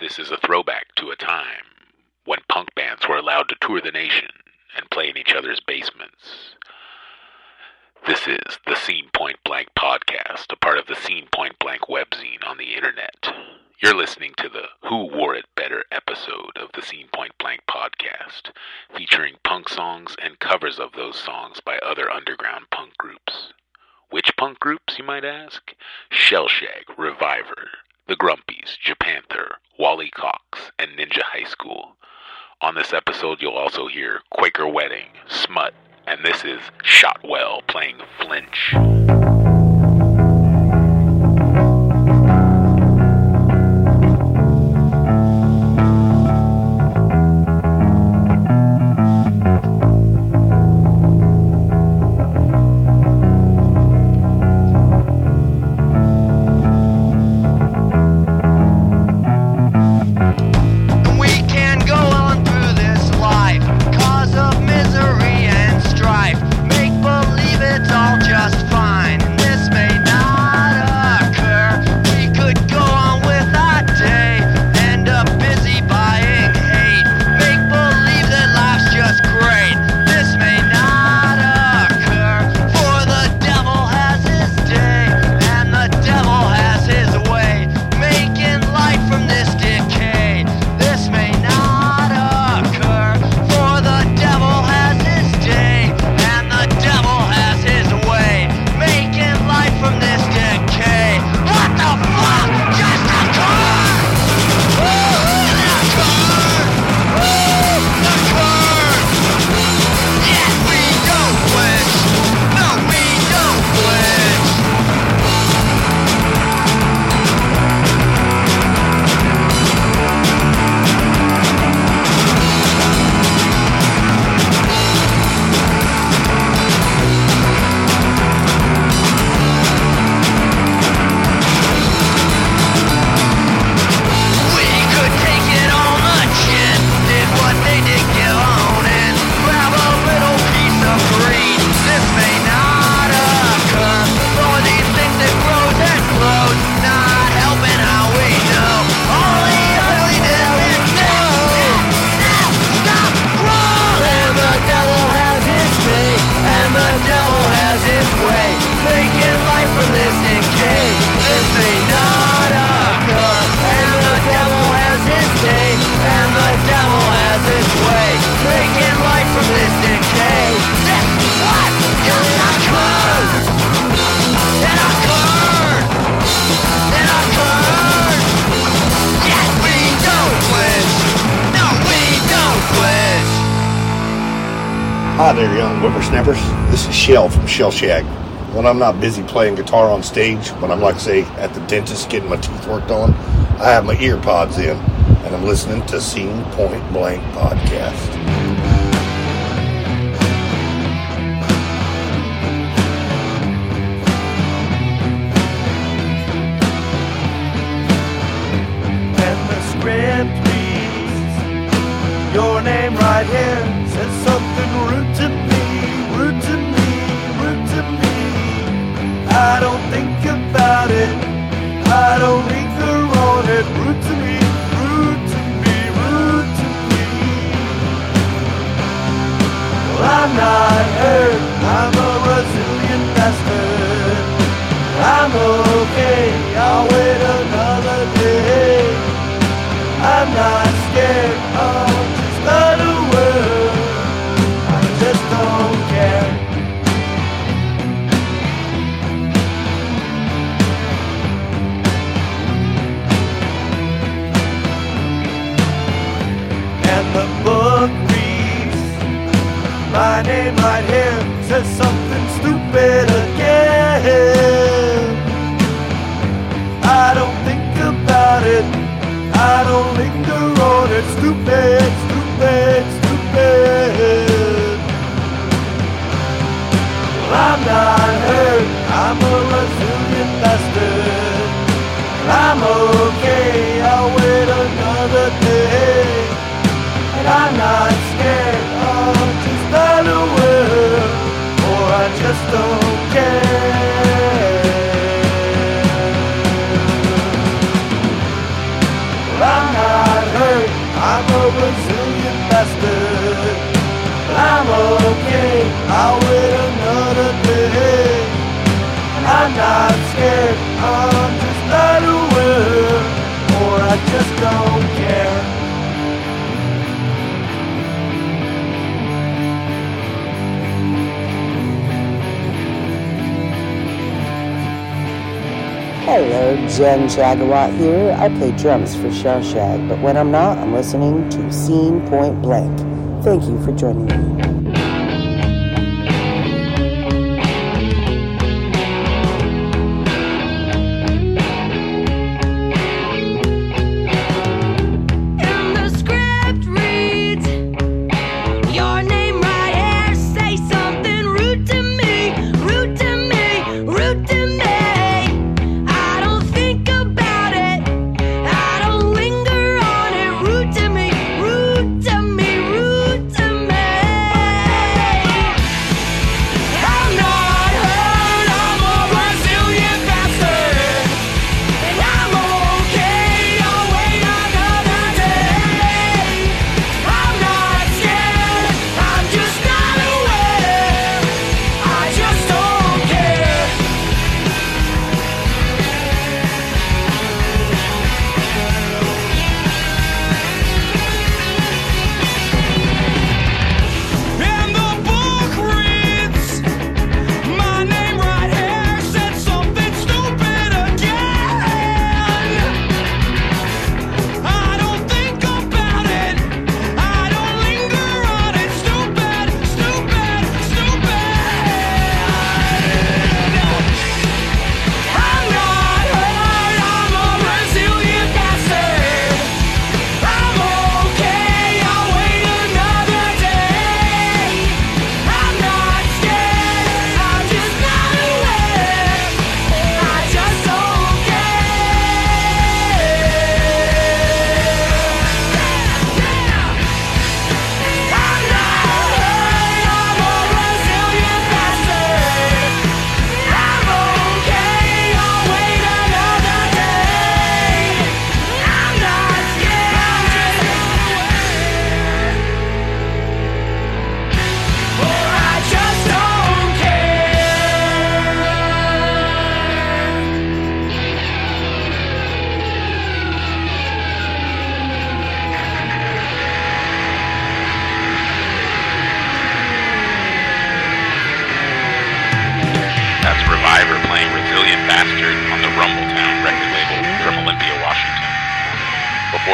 This is a throwback to a time when punk bands were allowed to tour the nation and play in each other's basements. This is the Scene Point Blank podcast, a part of the Scene Point Blank webzine on the internet. You're listening to the Who Wore It Better episode of the Scene Point Blank podcast, featuring punk songs and covers of those songs by other underground punk groups. Which punk groups, you might ask? Shellshag, Reviver, The Grumpies, Japanther, Wally Cox, and Ninja High School. On this episode, you'll also hear Quaker Wedding, Smut, and this is Shotwell playing Flinch. There, young whippersnappers. This is Shell from Shellshag. When I'm not busy playing guitar on stage, when I'm like, say, at the dentist getting my teeth worked on, I have my ear pods in and I'm listening to Scene Point Blank Podcast. your name right here says something rude about it, I don't linger on it. Rude to me, rude to me, rude to me. Well, I'm not hurt, I'm a resilient bastard. I'm okay, I'll wait I'm not hurt. I'm a resilient bastard. I'm okay. I'll wait another day. And I'm not scared of just world. Or I just don't Hello, Jen Shagawat here. I play drums for Shellshag, but when I'm not, I'm listening to Scene Point Blank. Thank you for joining me.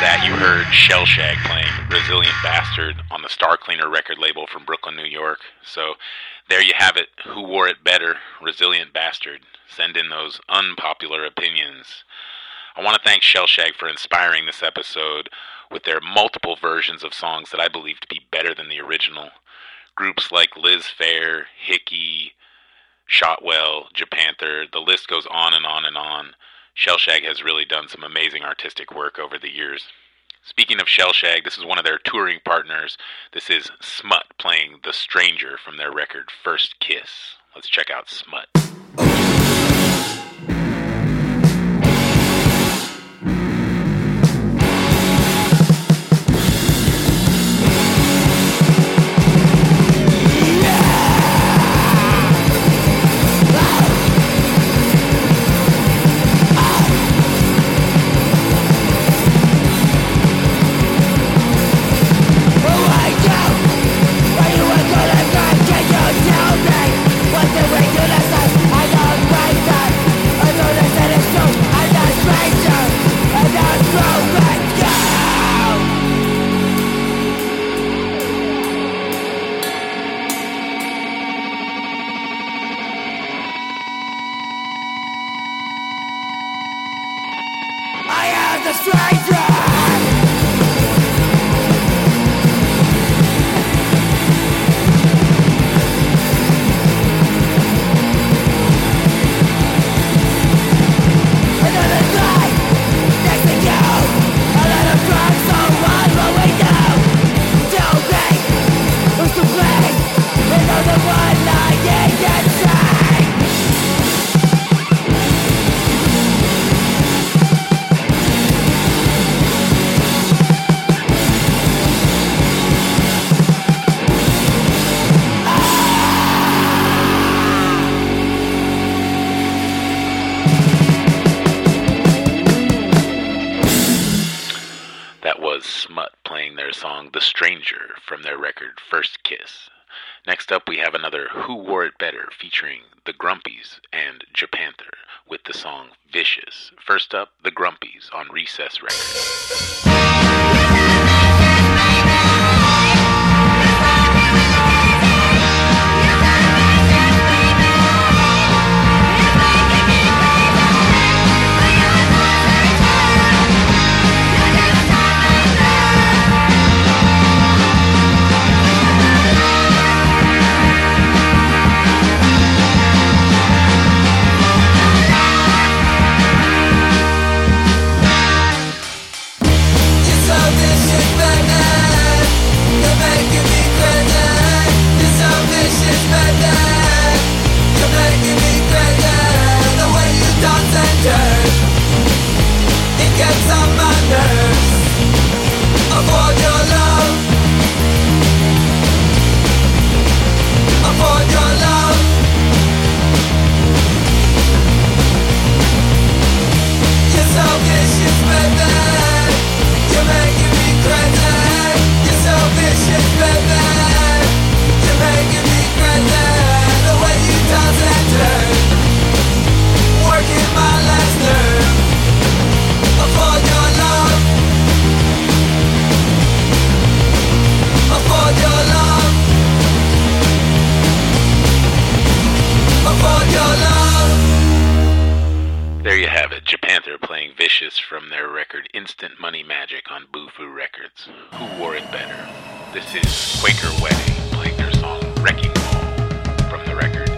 That, you heard Shellshag playing Resilient Bastard on the Star Cleaner record label from Brooklyn, New York. So there you have it. Who wore it better? Resilient Bastard. Send in those unpopular opinions. I want to thank Shellshag for inspiring this episode with their multiple versions of songs that I believe to be better than the original. Groups like Liz Phair, Hickey, Shotwell, Japanther, the list goes on and on and on. Shellshag has really done some amazing artistic work over the years. Speaking of Shellshag, this is one of their touring partners. This is Smut playing The Stranger from their record First Kiss. Let's check out Smut. First Kiss. Next up, we have another Who Wore It Better featuring The Grumpies and Japanther with the song Vicious. First up, The Grumpies on Recess Records. Japanther playing Vicious from their record Instant Money Magic on Boofu Records. Who wore it better? This is Quaker Wedding playing their song Wrecking Ball from the record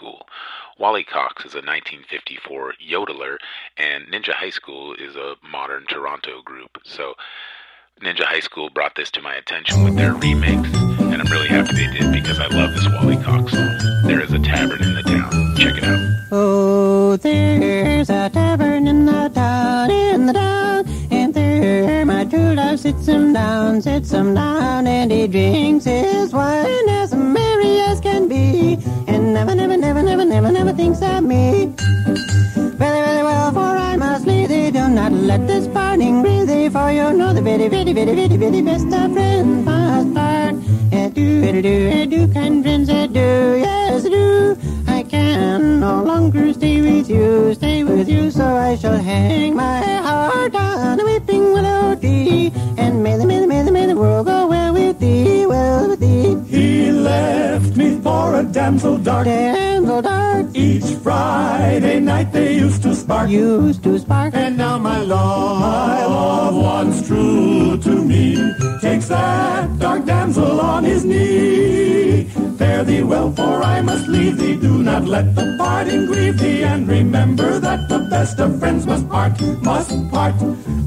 School. Wally Cox is a 1954 yodeler, and Ninja High School is a modern Toronto group. So, Ninja High School brought this to my attention with their remix, and I'm really happy they did because I love this Wally Cox song. There is a tavern in the town. Check it out. Oh, there's a tavern in the town, in the town, and there my true love sits him down, sits him down, and he drinks his wine as merry as can be, never, never, never, never, never, never thinks of me. Very, very well, for I must leave thee. Do not let this parting grieve thee, for you know the very, very, very, very, very best of friends must part. Adieu, eh, adieu, do, kind do, eh, adieu, damsel dark. Dark, Each Friday night they used to spark. used to spark. And now my love, my love once true to me, takes that dark damsel on his knee. Fare thee well, for I must leave thee. Do not let the parting grieve thee, and remember that the best of friends must part, must part.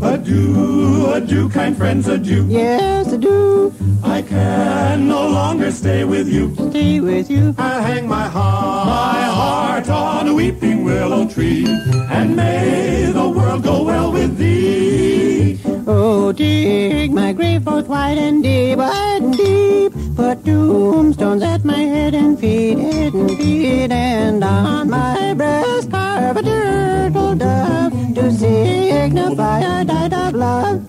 Adieu, adieu, kind friends, adieu. Yes, adieu. I can no longer stay with you. stay with you. I'll hang my heart, my heart on a weeping willow tree, and may the world go well with thee. Oh, dig my grave both wide and deep, wide and deep. Put tombstones at my head and feet, head and feet, and on my breast carve turtle dove to signify I died of love.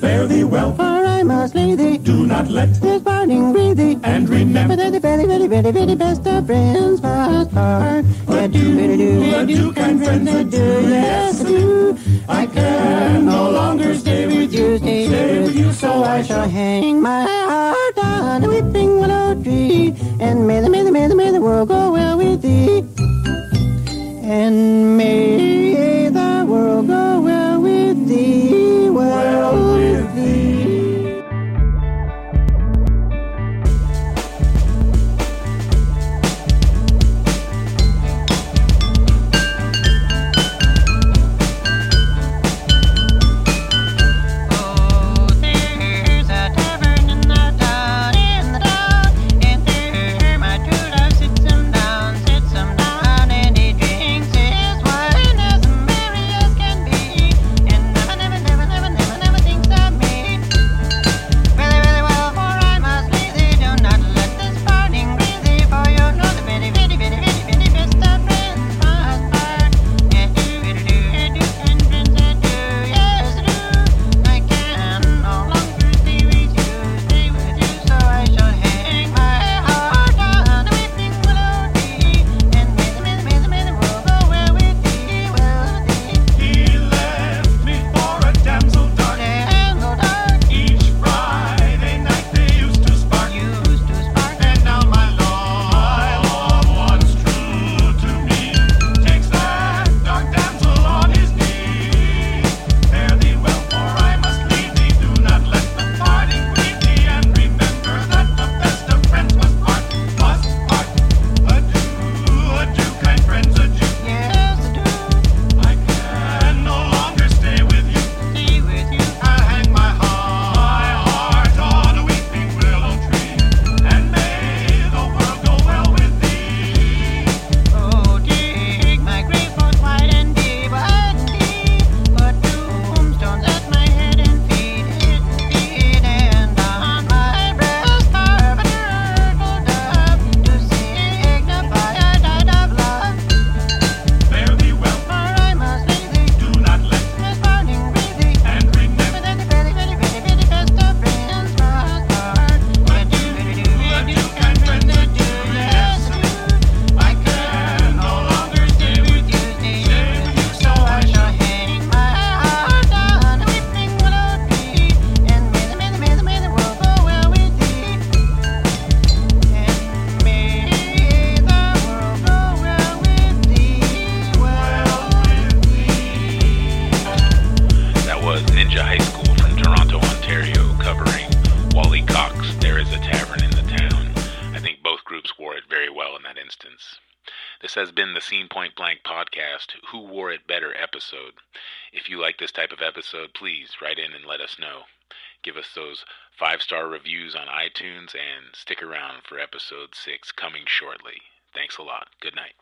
Fare thee well, For I must leave thee, do not let, this parting breathe thee. and remember. they're the very, very, very, very best of friends must part. Adieu, adieu, adieu, kind friends, adieu, yes, adieu. I can no longer stay with you, stay with you, so I shall hang my heart on a weeping willow tree. And may the, may the, may the, may the world go well with thee. Podcast, Who Wore It Better episode. If you like this type of episode, please write in and let us know. Give us those five star reviews on iTunes and stick around for episode six coming shortly. Thanks a lot. Good night.